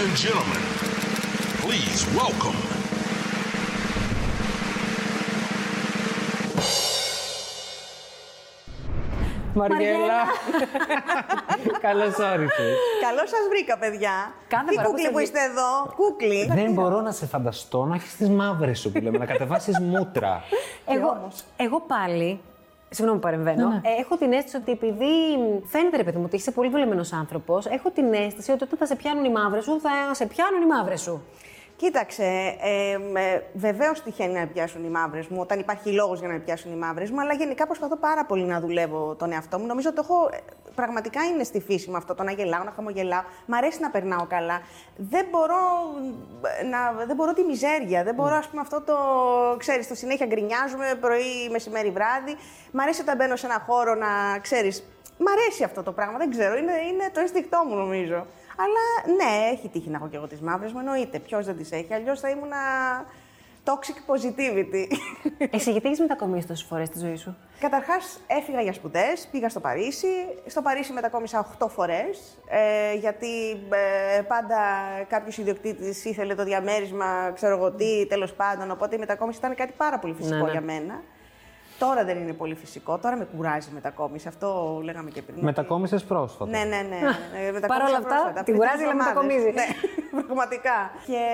Ladies and gentlemen, please welcome. Μαριέλα. Καλώς όρισες. Καλώς σας βρήκα, παιδιά. Κάθε Τι φορά που κούκλι σε που δει- είστε εδώ. Κούκλι. Δεν μπορώ να σε φανταστώ να έχεις τις μαύρες σου που λέμε, να κατεβάσεις μούτρα. Εγώ, εγώ πάλι. Συγγνώμη που παρεμβαίνω. Ναι, Ε, έχω την αίσθηση ότι επειδή φαίνεται ρε παιδί μου ότι είσαι πολύ βολεμένο άνθρωπος, έχω την αίσθηση ότι όταν θα σε πιάνουν οι μαύρες σου, θα σε πιάνουν οι μαύρες σου. Κοίταξε, ε, βεβαίως τυχαίνει να με πιάσουν οι μαύρες μου, όταν υπάρχει λόγος για να με πιάσουν οι μαύρες μου, αλλά γενικά προσπαθώ πάρα πολύ να δουλεύω τον εαυτό μου. Νομίζω ότι το έχω. Ε, Πραγματικά είναι στη φύση μου αυτό το να γελάω, να χαμογελάω. Μ' αρέσει να περνάω καλά. Δεν μπορώ, ε, να, δεν μπορώ τη μιζέρια. Δεν μπορώ, ας πούμε, αυτό το. ξέρεις, το συνέχεια γκρινιάζουμε πρωί, μεσημέρι, βράδυ. Μ' αρέσει όταν μπαίνω σε ένα χώρο να ξέρεις. Μ' αρέσει αυτό το πράγμα, δεν ξέρω. Είναι, είναι το αισθηκτό μου, νομίζω. Αλλά ναι, έχει τύχει να έχω και εγώ τις μαύρες μου, εννοείται. Ποιος δεν τις έχει, αλλιώς θα ήμουν toxic positivity. Εσύ γιατί έχεις μετακομίσει τόσες φορές στη ζωή σου; Καταρχάς, έφυγα για σπουδές, πήγα στο Παρίσι. Στο Παρίσι μετακόμισα 8 φορές. Ε, γιατί ε, πάντα κάποιος ιδιοκτήτης ήθελε το διαμέρισμα, ξέρω εγώ τι, τέλος πάντων. Οπότε η μετακόμιση ήταν κάτι πάρα πολύ φυσικό Ναι, ναι. για μένα. Τώρα δεν είναι πολύ φυσικό, τώρα με κουράζει η μετακόμιση. Αυτό λέγαμε και πριν. ότι- Μετακόμισες πρόσφατα. ναι, ναι, ναι. ναι. Μετακόμισα Παρ' όλα αυτά, πρόσφατα, την πριν κουράζει, τρεις αλλά εβδομάδες. μετακομίζεις. Ναι, πραγματικά. Και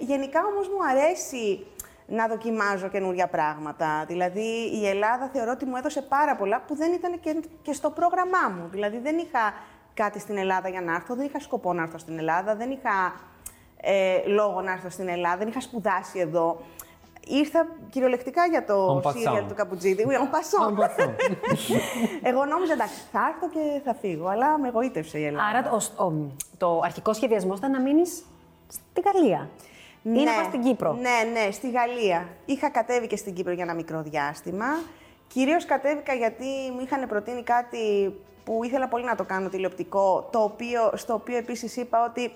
γενικά όμως μου αρέσει να δοκιμάζω καινούργια πράγματα. Δηλαδή η Ελλάδα θεωρώ ότι μου έδωσε πάρα πολλά που δεν ήταν και, και στο πρόγραμμά μου. Δηλαδή δεν είχα κάτι στην Ελλάδα για να έρθω, δεν είχα σκοπό να έρθω στην Ελλάδα, δεν είχα ε, λόγο να έρθω στην Ελλάδα, δεν είχα σπουδάσει εδώ. Ήρθα κυριολεκτικά για το En passant. σύριαλ του Καπουτζίδη. Oui, en passant. En passant. Εγώ νόμιζα εντάξει, θα έρθω και θα φύγω, αλλά με εγωίτευσε η Ελλάδα. Άρα το, ο- το αρχικό σχεδιασμό ήταν να μείνεις στη Γαλλία. Ή να πας στην Κύπρο. Ναι, ναι, στη Γαλλία. Είχα κατέβει και στην Κύπρο για ένα μικρό διάστημα. Κυρίως κατέβηκα γιατί μου είχαν προτείνει κάτι που ήθελα πολύ να το κάνω τηλεοπτικό, το οποίο, στο οποίο επίσης είπα ότι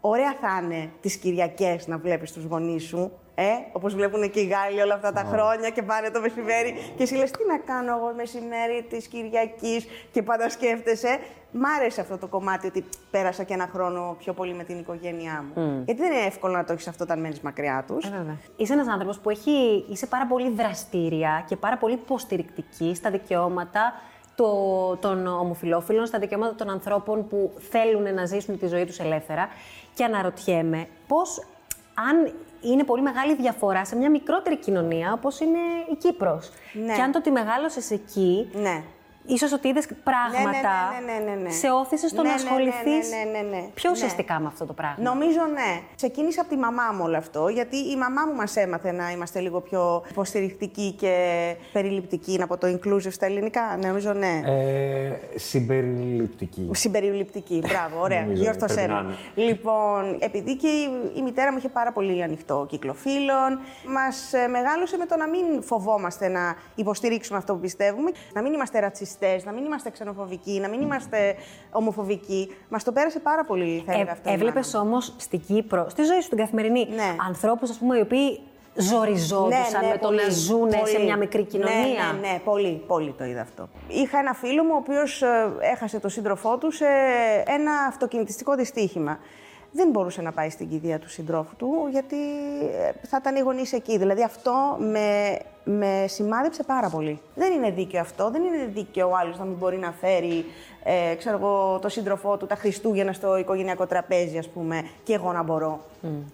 ωραία θα είναι τις Κυριακές να βλέπεις τους γονείς σου, ε, όπως βλέπουν και οι Γάλλοι όλα αυτά τα χρόνια και πάνε το μεσημέρι και εσύ λες τι να κάνω εγώ μεσημέρι της Κυριακής και πάντα σκέφτεσαι. Μ' άρεσε αυτό το κομμάτι ότι πέρασα και ένα χρόνο πιο πολύ με την οικογένειά μου. Γιατί δεν είναι εύκολο να το έχεις αυτό όταν μένεις μακριά τους. Ε, βέβαια. Είσαι ένας άνθρωπος που έχει, είσαι πάρα πολύ δραστήρια και πάρα πολύ υποστηρικτική στα δικαιώματα το, των ομοφυλόφιλων, στα δικαιώματα των ανθρώπων που θέλουν να ζήσουν τη ζωή τους ελεύθερα. Και αναρωτιέμαι πώς, αν είναι πολύ μεγάλη διαφορά σε μια μικρότερη κοινωνία όπως είναι η Κύπρος. Ναι. Και αν το ότι μεγάλωσες εκεί, Ναι. Ίσως ότι είδες πράγματα, ναι, ναι, ναι, ναι, ναι. σε όθησες στο Ναι, να ναι, ναι, ασχοληθείς ναι, ναι, ναι, ναι. πιο Ναι. ουσιαστικά με αυτό το πράγμα. Νομίζω ναι. Ξεκίνησε από τη μαμά μου όλο αυτό, γιατί η μαμά μου μας έμαθε να είμαστε λίγο πιο υποστηρικτικοί και περιληπτικοί, να πω το inclusive στα ελληνικά. Νομίζω ναι. Ε, συμπεριληπτική. Συμπεριληπτική, μπράβο, ωραία. Νομίζω, Διόρθωσέ πρέπει να με. είναι. Λοιπόν, επειδή και η, η μητέρα μου είχε πάρα πολύ ανοιχτό κύκλο φίλων, μας μεγάλωσε με το να μην φοβόμαστε να υποστηρίξουμε αυτό που πιστεύουμε, να μην είμαστε ρατσιστές, να μην είμαστε ξενοφοβικοί, να μην είμαστε ομοφοβικοί. Μας το πέρασε πάρα πολύ, θα έλεγα αυτό. η Έβλεπε μάνα μου. όμως στην Κύπρο, στη ζωή σου την καθημερινή, Ναι. ανθρώπους οι οποίοι ζοριζόντουσαν με το να πολύ, ζουν σε πολύ. μια μικρή κοινωνία. Ναι, ναι, ναι, πολύ, πολύ το είδα αυτό. Είχα ένα φίλο μου, ο οποίος έχασε τον σύντροφό του σε ένα αυτοκινητιστικό δυστύχημα. Δεν μπορούσε να πάει στην κηδεία του συντρόφου του, γιατί ε, θα ήταν οι γονείς εκεί. Δηλαδή αυτό με, με σημάδεψε πάρα πολύ. Δεν είναι δίκαιο αυτό. Δεν είναι δίκαιο ο άλλος να μην μπορεί να φέρει ε, ξέρω εγώ, το σύντροφό του τα Χριστούγεννα στο οικογενειακό τραπέζι, ας πούμε, και εγώ να μπορώ.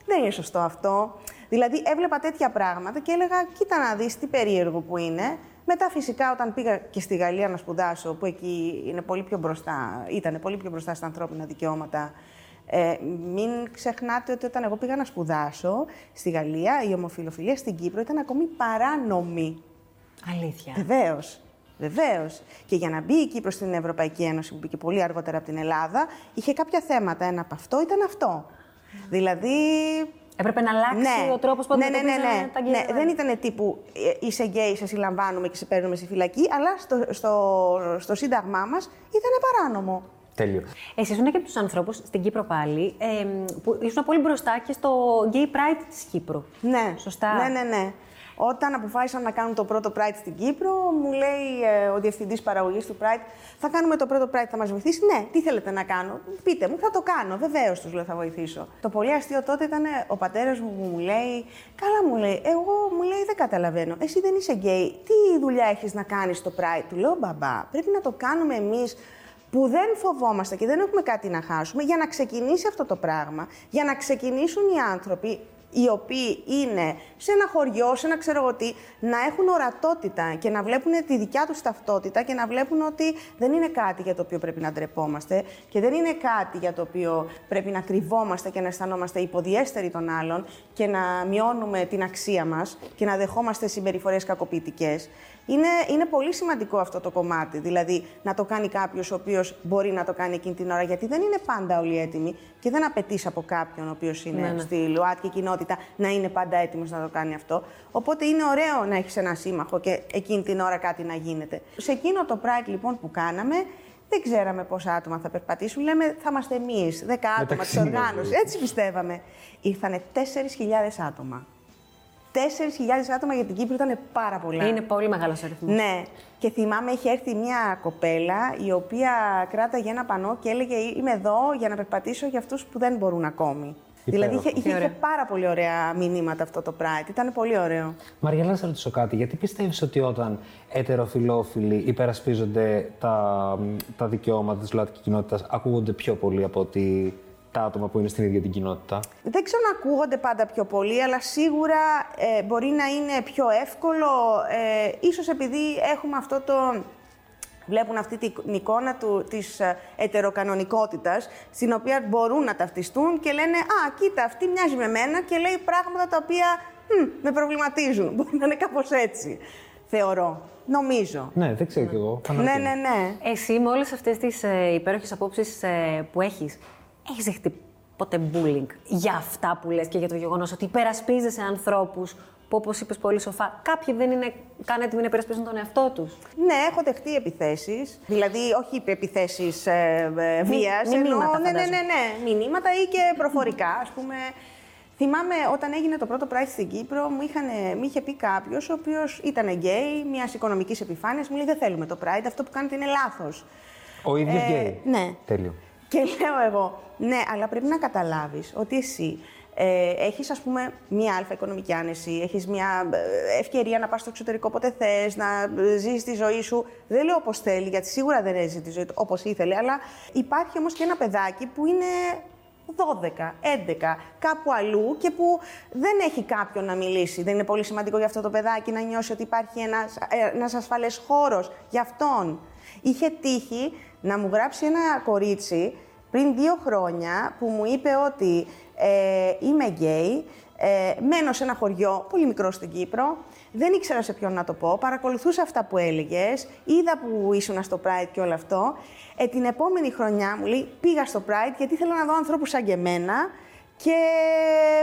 Δεν είναι σωστό αυτό. Δηλαδή, έβλεπα τέτοια πράγματα και έλεγα: Κοίτα να δεις τι περίεργο που είναι. Μετά, φυσικά, όταν πήγα και στη Γαλλία να σπουδάσω, που εκεί είναι πολύ πιο μπροστά, ήταν πολύ πιο μπροστά στα ανθρώπινα δικαιώματα. Ε, μην ξεχνάτε ότι όταν εγώ πήγα να σπουδάσω στη Γαλλία, η ομοφιλοφιλία στην Κύπρο ήταν ακόμη παράνομη. Αλήθεια. Βεβαίως. Βεβαίως. Και για να μπει η Κύπρο στην Ευρωπαϊκή Ένωση, που μπήκε πολύ αργότερα από την Ελλάδα, είχε κάποια θέματα. Ένα από αυτό ήταν αυτό. Δηλαδή. Έπρεπε να αλλάξει ο τρόπος που ναι, ναι, ναι, αντιμετωπίζανε ναι. τα ναι. γκέι. Δεν ήταν τύπου ε, είσαι γκέι, σε συλλαμβάνουμε και σε παίρνουμε στη φυλακή, αλλά στο, στο, στο σύνταγμά μας ήταν παράνομο. Τέλειο. Εσύ ήσουν και από τους ανθρώπους στην Κύπρο πάλι, ε, που ήσουν πολύ μπροστά και στο Gay Pride της Κύπρου. Ναι. Σωστά. Ναι, ναι, ναι. Όταν αποφάσισαν να κάνουν το πρώτο Pride στην Κύπρο, μου λέει ε, ο διευθυντής παραγωγής του Pride, θα κάνουμε το πρώτο Pride, θα μας βοηθήσει; Ναι, τι θέλετε να κάνω; Πείτε μου, θα το κάνω. Βεβαίως τους λέω, θα βοηθήσω. Το πολύ αστείο τότε ήταν ο πατέρας μου που μου λέει, Καλά μου λέει, εγώ μου λέει δεν καταλαβαίνω. Εσύ δεν είσαι γκέι. Τι δουλειά έχεις να κάνεις στο Pride; Του λέω, Μπαμπά, πρέπει να το κάνουμε εμείς που δεν φοβόμαστε και δεν έχουμε κάτι να χάσουμε για να ξεκινήσει αυτό το πράγμα, για να ξεκινήσουν οι άνθρωποι οι οποίοι είναι σε ένα χωριό, σε ένα ξέρω εγώ τι, να έχουν ορατότητα και να βλέπουν τη δικιά τους ταυτότητα και να βλέπουν ότι δεν είναι κάτι για το οποίο πρέπει να ντρεπόμαστε και δεν είναι κάτι για το οποίο πρέπει να κρυβόμαστε και να αισθανόμαστε υποδιέστεροι των άλλων και να μειώνουμε την αξία μας και να δεχόμαστε συμπεριφορές κακοποιητικές. Είναι, είναι πολύ σημαντικό αυτό το κομμάτι. Δηλαδή να το κάνει κάποιος ο οποίος μπορεί να το κάνει εκείνη την ώρα. Γιατί δεν είναι πάντα όλοι έτοιμοι και δεν απαιτείς από κάποιον ο οποίος είναι Ναι, ναι. στη ΛΟΑΤΚΙ κοινότητα να είναι πάντα έτοιμος να το κάνει αυτό. Οπότε είναι ωραίο να έχεις ένα σύμμαχο και εκείνη την ώρα κάτι να γίνεται. Σε εκείνο το Pride λοιπόν που κάναμε, δεν ξέραμε πόσα άτομα θα περπατήσουν. Λέμε θα είμαστε εμείς, 10 άτομα της Μεταξύ μας, οργάνωσης. δηλαδή. Έτσι πιστεύαμε. Ήρθανε 4.000 άτομα. 4.000 άτομα για την Κύπρο ήταν πάρα πολλά. Είναι πολύ μεγάλος αριθμός. Ναι. Και θυμάμαι, είχε έρθει μια κοπέλα η οποία κράταγε ένα πανό και έλεγε Είμαι εδώ για να περπατήσω για αυτούς που δεν μπορούν ακόμη. Δηλαδή είχε, είχε, Τι ωραία. είχε πάρα πολύ ωραία μηνύματα αυτό το Pride. Ήταν πολύ ωραίο. Μαριέλα, να σε ρωτήσω κάτι. Γιατί πιστεύεις ότι όταν ετεροφιλόφιλοι υπερασπίζονται τα, τα δικαιώματα της ΛΟΑΤΚΙ κοινότητας ακούγονται πιο πολύ από ότι τα άτομα που είναι στην ίδια την κοινότητα; Δεν ξέρω αν ακούγονται πάντα πιο πολύ, αλλά σίγουρα ε, μπορεί να είναι πιο εύκολο, ε, ίσως επειδή έχουμε αυτό το... Βλέπουν αυτή την εικόνα του, της ε, ετεροκανονικότητας, στην οποία μπορούν να ταυτιστούν και λένε «Α, κοίτα, αυτή μοιάζει με μένα» και λέει πράγματα τα οποία «Μμ, με προβληματίζουν». Μπορεί να είναι κάπως έτσι, θεωρώ. Νομίζω. Ναι, δεν ξέρω κι εγώ. Ναι, ναι, ναι. Εσύ με όλες αυτές τις ε, υπέροχες απόψεις ε, που έχεις, έχεις δεχτεί ποτέ bullying για αυτά που λες και για το γεγονός ότι υπερασπίζεσαι ανθρώπους που όπως είπες πολύ σοφά, κάποιοι δεν είναι καν έτοιμοι να υπερασπίζουν τον εαυτό τους. Ναι, έχω δεχτεί επιθέσεις. Δηλαδή, όχι επιθέσεις ε, ε, βίας. μηνύματα, ναι, ναι, ναι, φαντάζομαι. ναι. Μηνύματα ή και προφορικά, ας πούμε. Θυμάμαι όταν έγινε το πρώτο Pride στην Κύπρο, μου, είχαν, μου είχε πει κάποιος, ο οποίος ήταν γκέι, μιας οικονομικής επιφάνειας, μου λέει: Δεν θέλουμε το Pride, αυτό που κάνετε είναι λάθος. Ο ίδιος Ε, γκέι. ναι. Τέλειο. Και λέω εγώ, ναι, αλλά πρέπει να καταλάβεις ότι εσύ ε, έχεις, ας πούμε, μία αλφα οικονομική άνεση, έχεις μία ε, ευκαιρία να πας στο εξωτερικό όποτε θες, να ε, ζήσεις τη ζωή σου. Δεν λέω όπως θέλει, γιατί σίγουρα δεν έζησε τη ζωή του όπως ήθελε, αλλά υπάρχει όμως και ένα παιδάκι που είναι 12, 11, κάπου αλλού και που δεν έχει κάποιον να μιλήσει. Δεν είναι πολύ σημαντικό για αυτό το παιδάκι να νιώσει ότι υπάρχει ένας, ε, ένας ασφαλές χώρος για αυτόν. Είχε τύχει να μου γράψει ένα κορίτσι πριν δύο χρόνια που μου είπε ότι ε, είμαι γκέι, ε, μένω σε ένα χωριό πολύ μικρό στην Κύπρο, δεν ήξερα σε ποιον να το πω, παρακολουθούσα αυτά που έλεγες, είδα που ήσουν στο Pride και όλο αυτό. Ε, την επόμενη χρονιά μου λέει πήγα στο Pride γιατί ήθελα να δω ανθρώπους σαν και εμένα και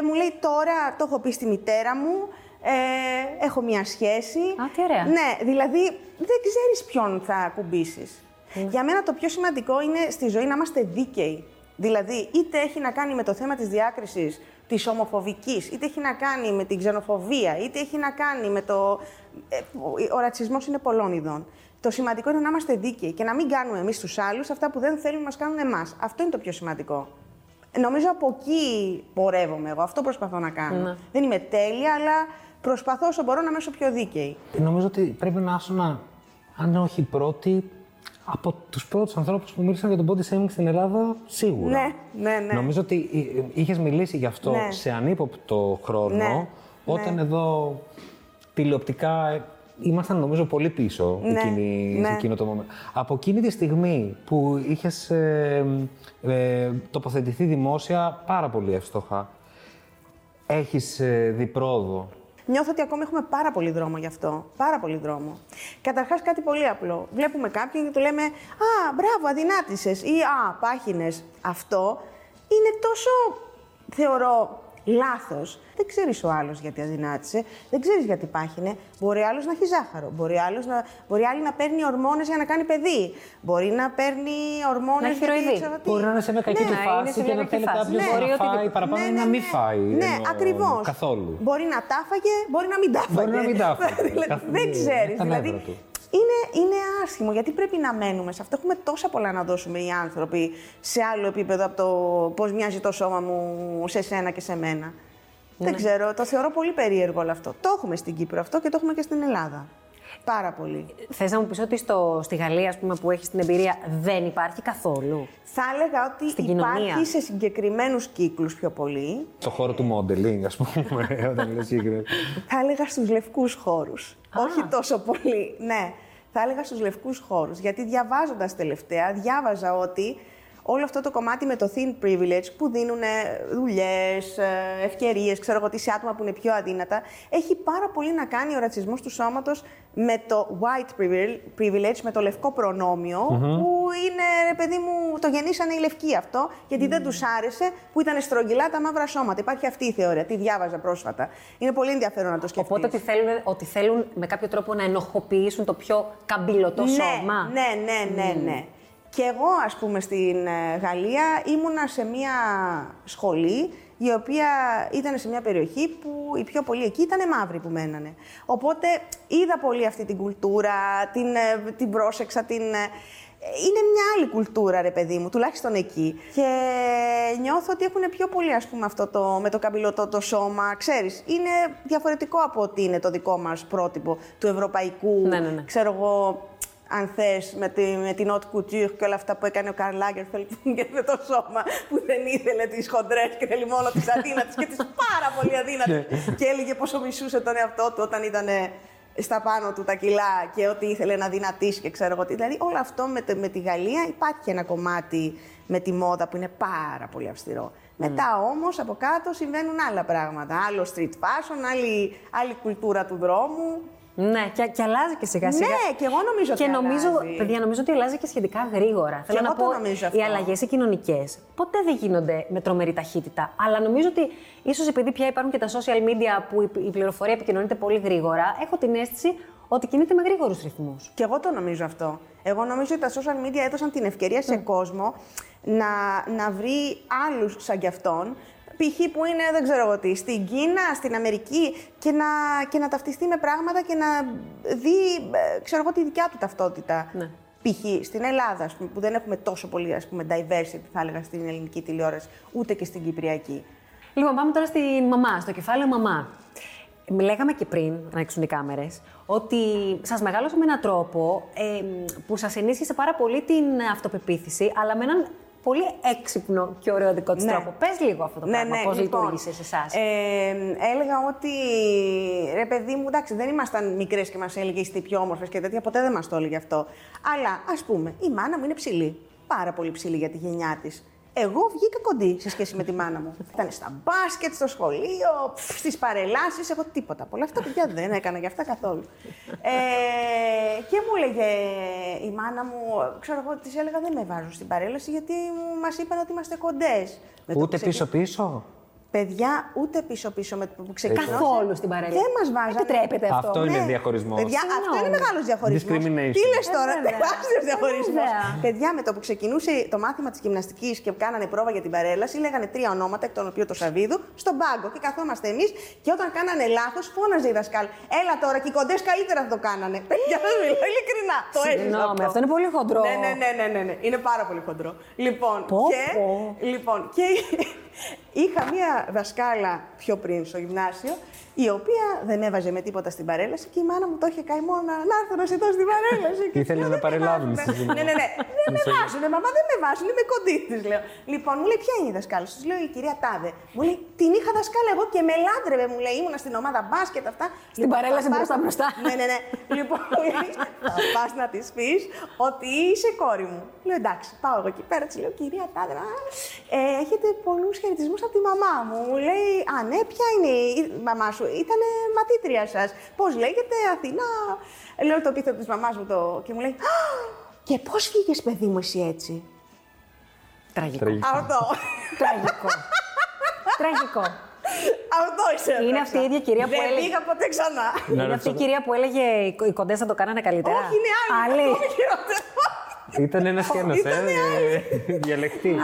μου λέει τώρα το έχω πει στη μητέρα μου, ε, έχω μια σχέση. Α, τι ωραία. Ναι, δηλαδή δεν ξέρεις ποιον θα ακουμπήσεις. Για μένα το πιο σημαντικό είναι στη ζωή να είμαστε δίκαιοι. Δηλαδή, είτε έχει να κάνει με το θέμα της διάκρισης της ομοφοβικής, είτε έχει να κάνει με την ξενοφοβία, είτε έχει να κάνει με το... ε, Ο ρατσισμός είναι πολλών ειδών. Το σημαντικό είναι να είμαστε δίκαιοι και να μην κάνουμε εμείς τους άλλους αυτά που δεν θέλουν να μας κάνουν εμάς. Αυτό είναι το πιο σημαντικό. Νομίζω από εκεί πορεύομαι εγώ. Αυτό προσπαθώ να κάνω. Ναι. Δεν είμαι τέλεια, αλλά προσπαθώ όσο μπορώ να είμαι όσο πιο δίκαιη. Νομίζω ότι πρέπει να ήσουν, αν όχι πρώτη, από τους πρώτους ανθρώπους που μίλησαν για τον body shaming στην Ελλάδα, σίγουρα. Ναι, ναι, ναι. Νομίζω ότι είχες μιλήσει γι' αυτό Ναι. σε ανύποπτο χρόνο, Ναι, όταν ναι. εδώ τηλεοπτικά ε, ήμασταν νομίζω πολύ πίσω Ναι, εκείνη, ναι. σε εκείνο το moment. Από εκείνη τη στιγμή που είχες ε, ε, τοποθετηθεί δημόσια πάρα πολύ εύστοχα, έχεις ε, δει πρόοδο; Νιώθω ότι ακόμη έχουμε πάρα πολύ δρόμο γι' αυτό. Πάρα πολύ δρόμο. Καταρχάς, κάτι πολύ απλό. Βλέπουμε κάποιον και του λέμε Α, μπράβο, αδυνάτησες ή Α, πάχινες. Αυτό είναι τόσο, θεωρώ, λάθος, δεν ξέρεις ο άλλος γιατί αδυνάτησε, δεν ξέρεις γιατί πάχινε. Μπορεί άλλος να έχει ζάχαρο, μπορεί, άλλος να, μπορεί άλλη να παίρνει ορμόνες για να κάνει παιδί, μπορεί να παίρνει ορμόνες Να έχει ροειδή. Μπορεί να είναι σε μια κακή Ναι, του να είναι φάση σε και μια να κακή θέλει φάση. κάποιος Ναι. να Μπορεί φάει οτιδήποτε. παραπάνω ή να μην φάει. Ναι, εννοώ, ακριβώς. Καθόλου. Μπορεί να τάφαγε, μπορεί να μην τάφαγε. Μπορεί να μην τάφαγε. Δηλαδή, Καθ- δεν ξέρεις. τα νεύρα Δηλαδή, του. Είναι, είναι άσχημο γιατί πρέπει να μένουμε σε αυτό. Έχουμε τόσα πολλά να δώσουμε οι άνθρωποι σε άλλο επίπεδο από το πώς μοιάζει το σώμα μου σε σένα και σε μένα. Ναι. Δεν ξέρω, το θεωρώ πολύ περίεργο όλο αυτό. Το έχουμε στην Κύπρο αυτό και το έχουμε και στην Ελλάδα. Πάρα πολύ. Θες να μου πεις ότι στο, στη Γαλλία, ας πούμε, που έχεις την εμπειρία, δεν υπάρχει καθόλου; Θα έλεγα ότι Στην υπάρχει κοινωνία. σε συγκεκριμένους κύκλους πιο πολύ. Το χώρο του modeling, ας πούμε, όταν λες συγκεκριμένα. Θα έλεγα στους λευκούς χώρους. Όχι τόσο πολύ, ναι. Θα έλεγα στους λευκούς χώρους. Γιατί διαβάζοντας τελευταία, διάβαζα ότι όλο αυτό το κομμάτι με το thin privilege που δίνουν δουλειές, ευκαιρίες, ξέρω εγώ τι σε άτομα που είναι πιο αδύνατα, έχει πάρα πολύ να κάνει ο ρατσισμός του σώματος με το white privilege- privilege, με το λευκό προνόμιο, που είναι, ρε παιδί μου, το γεννήσανε οι λευκοί αυτό, γιατί δεν τους άρεσε που ήταν στρογγυλά τα μαύρα σώματα. Υπάρχει αυτή η θεωρία, τη διάβαζα πρόσφατα. Είναι πολύ ενδιαφέρον να το σκεφτείς. Οπότε ότι θέλουν, ότι θέλουν με κάποιο τρόπο να ενοχοποιήσουν το πιο καμπύλωτο σώμα. Ναι, ναι, ναι, ναι. Και εγώ, ας πούμε, στην ε, Γαλλία ήμουνα σε μια σχολή η οποία ήταν σε μια περιοχή που οι πιο πολλοί εκεί ήταν μαύροι που μένανε. Οπότε είδα πολύ αυτή την κουλτούρα, την, ε, την πρόσεξα, την... ε, Είναι μια άλλη κουλτούρα, ρε παιδί μου, τουλάχιστον εκεί. Και νιώθω ότι έχουν πιο πολύ, ας πούμε, αυτό το, με το καμπυλωτό το σώμα. Ξέρεις, είναι διαφορετικό από ότι είναι το δικό μας πρότυπο του ευρωπαϊκού, Ναι, ναι, ναι. ξέρω εγώ, αν θες, με, τη, με την haute couture και όλα αυτά που έκανε ο Καρλ Λάγκερφελτ και με το σώμα που δεν ήθελε τις χοντρές και θέλει μόνο τι αδύνατε και τις πάρα πολύ αδύνατε. και έλεγε πόσο μισούσε τον εαυτό του όταν ήταν στα πάνω του τα κιλά και ότι ήθελε να δυνατήσει και ξέρω εγώ τι. Δηλαδή, όλο αυτό με, τη- με τη Γαλλία υπάρχει ένα κομμάτι με τη μόδα που είναι πάρα πολύ αυστηρό. Μετά όμως από κάτω συμβαίνουν άλλα πράγματα. Άλλο street fashion, άλλη, άλλη κουλτούρα του δρόμου. Ναι, και, και αλλάζει και σιγά σιγά. Ναι, και εγώ νομίζω ότι Και νομίζω, αλλάζει. παιδιά, νομίζω ότι αλλάζει και σχετικά γρήγορα. Θέλω εγώ να το πω, νομίζω αυτό. οι αλλαγές οι κοινωνικές ποτέ δεν γίνονται με τρομερή ταχύτητα. Αλλά νομίζω ότι ίσως επειδή πια υπάρχουν και τα social media που η, η πληροφορία επικοινωνείται πολύ γρήγορα, έχω την αίσθηση ότι κινείται με γρήγορους ρυθμούς. Και εγώ το νομίζω αυτό. Εγώ νομίζω ότι τα social media έδωσαν την ευκαιρία σε κόσμο να, να βρει άλλους σαν κι αυτόν, π.χ. που είναι, δεν ξέρω εγώ τι, στην Κίνα, στην Αμερική και να, και να ταυτιστεί με πράγματα και να δει, ε, ξέρω εγώ, τη δικιά του ταυτότητα. Ναι. Π.χ. στην Ελλάδα, ας πούμε, που δεν έχουμε τόσο πολύ ας πούμε, diversity, θα έλεγα, στην ελληνική τηλεόραση, ούτε και στην κυπριακή. Λοιπόν, πάμε τώρα στη μαμά, στο κεφάλαιο μαμά. Λέγαμε και πριν, να ανοίξουν οι κάμερες, ότι σας μεγάλωσε με έναν τρόπο ε, που σας ενίσχυσε πάρα πολύ την αυτοπεποίθηση, αλλά με έναν πολύ έξυπνο και ωραίο δικό της Ναι. τρόπο. Πες λίγο αυτό το πράγμα, πώς λειτουργήσε σε εσάς. Ε, έλεγα ότι ρε παιδί μου, εντάξει, δεν ήμασταν μικρές και μας έλεγε είστε οι πιο όμορφες και τέτοια, ποτέ δεν μας το έλεγε αυτό. Αλλά ας πούμε, η μάνα μου είναι ψηλή. Πάρα πολύ ψηλή για τη γενιά της. Εγώ βγήκα κοντή σε σχέση με τη μάνα μου. Ήταν στα μπάσκετ, στο σχολείο, στις παρελάσεις. Εγώ τίποτα. Πολλά αυτά παιδιά δεν έκανα για αυτά καθόλου. Ε, και μου έλεγε η μάνα μου, ξέρω εγώ, της έλεγα δεν με βάζω στην παρέλαση γιατί μας είπαν ότι είμαστε κοντές. Ούτε πίσω-πίσω; Παιδιά, ούτε πίσω-πίσω με που ξεκινάω. Καθόλου στην παρέλαση. Δεν μας βάζανε. Επιτρέπεται αυτό. Αυτό είναι διαχωρισμός. Παιδιά, αυτό Συγγνώμη. είναι μεγάλος διαχωρισμός. Discrimination. Τι λες τώρα, Ε, βέβαια. τεράστιο διαχωρισμός. Βέβαια. Παιδιά, με το που ξεκινούσε το μάθημα της γυμναστικής και κάνανε πρόβα για την παρέλαση, λέγανε τρία ονόματα, εκ των οποίων το Σαββίδου, στον πάγκο. Και καθόμαστε εμείς και όταν κάνανε λάθος, φώναζε η δασκάλ. Έλα τώρα και οι κοντές καλύτερα θα το κάνανε. Παιδιά, δεν μιλάω ειλικρινά. Το έζησα Συγγνώμη, αυτό είναι πολύ χοντρό. Ναι, ναι, ναι, ναι, ναι, ναι. Είναι πάρα πολύ χοντρό. Λοιπόν, Πω, και, πω. λοιπόν, και είχα μία δασκάλα πιο πριν στο γυμνάσιο, η οποία δεν έβαζε με τίποτα στην παρέλαση και η μάνα μου το είχε καημό να, να έρθω να ζητώ στην παρέλαση. Και Ήθελε λέω, να «Δεν με παρελάβουν βάζουνε». στη γυμνά. Ναι, ναι, ναι. Δεν με βάζουν, μαμά, δεν με βάζουν, είμαι κοντής της, λέω. Λοιπόν, μου λέει, ποια είναι η δασκάλα σου, λέω η κυρία Τάδε. Μου λέει, την είχα δασκάλα εγώ και με λάτρευε, μου λέει, ήμουνα στην ομάδα μπάσκετ αυτά. Στην παρέλαση θα πας μπροστά, να- μπροστά. Ναι, ναι, ναι. Λοιπόν, λέει, θα πας να της πεις ότι είσαι η κόρη μου. Λέω εντάξει, πάω εγώ εκεί πέρα, της λέω κυρία Τάδε, α, ε, έχετε πολλούς χαιρετισμούς από τη μαμά μου. Μου λέει, Α, ναι, ποια είναι η μαμά σου, ήταν μαθήτρια σας. Πώς λέγεται, Αθηνά; Λέω το επίθετο της μαμάς μου το... και μου λέει, «Α, και πώς βγήκε, παιδί μου, εσύ έτσι; Τραγικό. Τραγικό. Αυτό. Τραγικό. Τραγικό. αυτό είσαι. Είναι αυτή η ίδια κυρία που Δεν έλεγε- πήγα ποτέ ξανά. Να Είναι αυτή η ρωτήσω- κυρία που έλεγε οι κο- οι κοντές θα το κάνανε καλύτερα. Όχι, είναι άλλη. Άλλη. Ακόμη χειρότερο. Ήταν ένας και ένα, ε, διαλεκτή.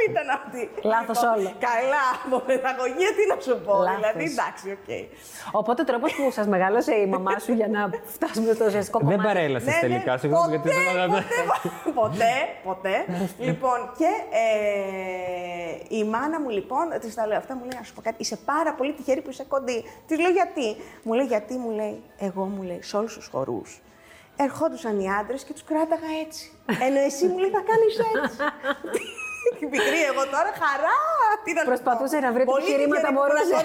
Άλλη ήταν αυτή. Λάθος Λοιπόν, όλο. Καλά, από παιδαγωγία τι να σου πω. Λάθος. Δηλαδή, εντάξει, οκ. Οπότε ο τρόπος που σας μεγάλωσε η μαμά σου για να φτάσουμε στο ουσιαστικό κομμάτι. Δεν παρέλασες Ναι, ναι, τελικά, συγγνώμη γιατί ποτέ, δεν αγαπάω. ποτέ, ποτέ, ποτέ. λοιπόν, και ε, η μάνα μου λοιπόν, της τα λέω αυτά, μου λέει: Να σου πω κάτι, είσαι πάρα πολύ τυχερή που είσαι κοντή. Της λέω γιατί; Μου λέει: Γιατί, μου λέει, εγώ μου λέει, σε όλους τους χορούς. Ερχόντουσαν οι άντρες και τους κράταγα έτσι. Ενώ εσύ μου λέει θα κάνεις έτσι. Την πικρή εγώ τώρα χαρά. Τι να σου πω. Προσπαθούσε να βρει Πολύ επιχειρήματα, τυχερή που μπορούσε.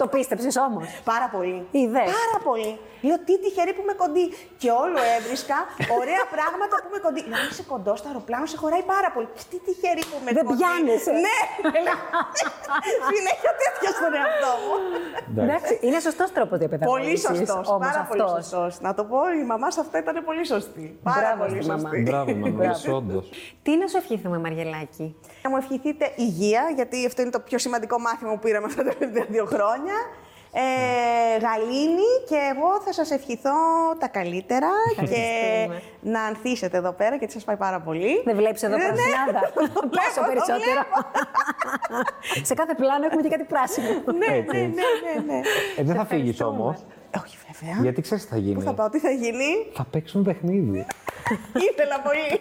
Ήμουν κοντή. το πίστεψες όμως; Πάρα πολύ. Είδες; Πάρα πολύ. Λέω τι τυχερή που είμαι κοντή. Και όλο έβρισκα ωραία πράγματα που είμαι κοντή. Να είσαι κοντός στο αεροπλάνο, σε χωράει πάρα πολύ. Τι τυχερή που είμαι Δεν κοντή. πιάνεσαι. Ναι. Συνέχεια τέτοια στον εαυτό μου. Εντάξει, είναι σωστός τρόπος διαπαιδαγώγηση. πολύ σωστός. Πάρα πολύ σωστός. Να το πω, η μαμά σε αυτά ήταν πολύ σωστή. Πάρα Μπράβο πολύ στη μαμά. σωστή. Μπράβο, μαμά, όντως. Τι να σου ευχηθούμε, Μαριελάκη; Να μου ευχηθείτε υγεία, γιατί αυτό είναι το πιο σημαντικό μάθημα που πήραμε αυτά τα τελευταία δύο χρόνια. Ε, γαλήνη και εγώ θα σας ευχηθώ τα καλύτερα και Ευχαριστούμε. να ανθίσετε εδώ πέρα γιατί σας πάει πάρα πολύ. Δεν βλέπεις εδώ Ναι, ναι. πρασινάδα. Το βλέπω, Πόσο το περισσότερο. Σε κάθε πλάνο έχουμε και κάτι πράσινο. Ναι, Έτσι. ναι, ναι, ναι, ναι. Ε, δεν θα φύγεις ευχαριστούμε. όμως. Όχι βέβαια. Γιατί ξέρεις τι θα γίνει. Πού θα πάω, τι θα γίνει; Θα παίξουμε παιχνίδι. Ήθελα πολύ.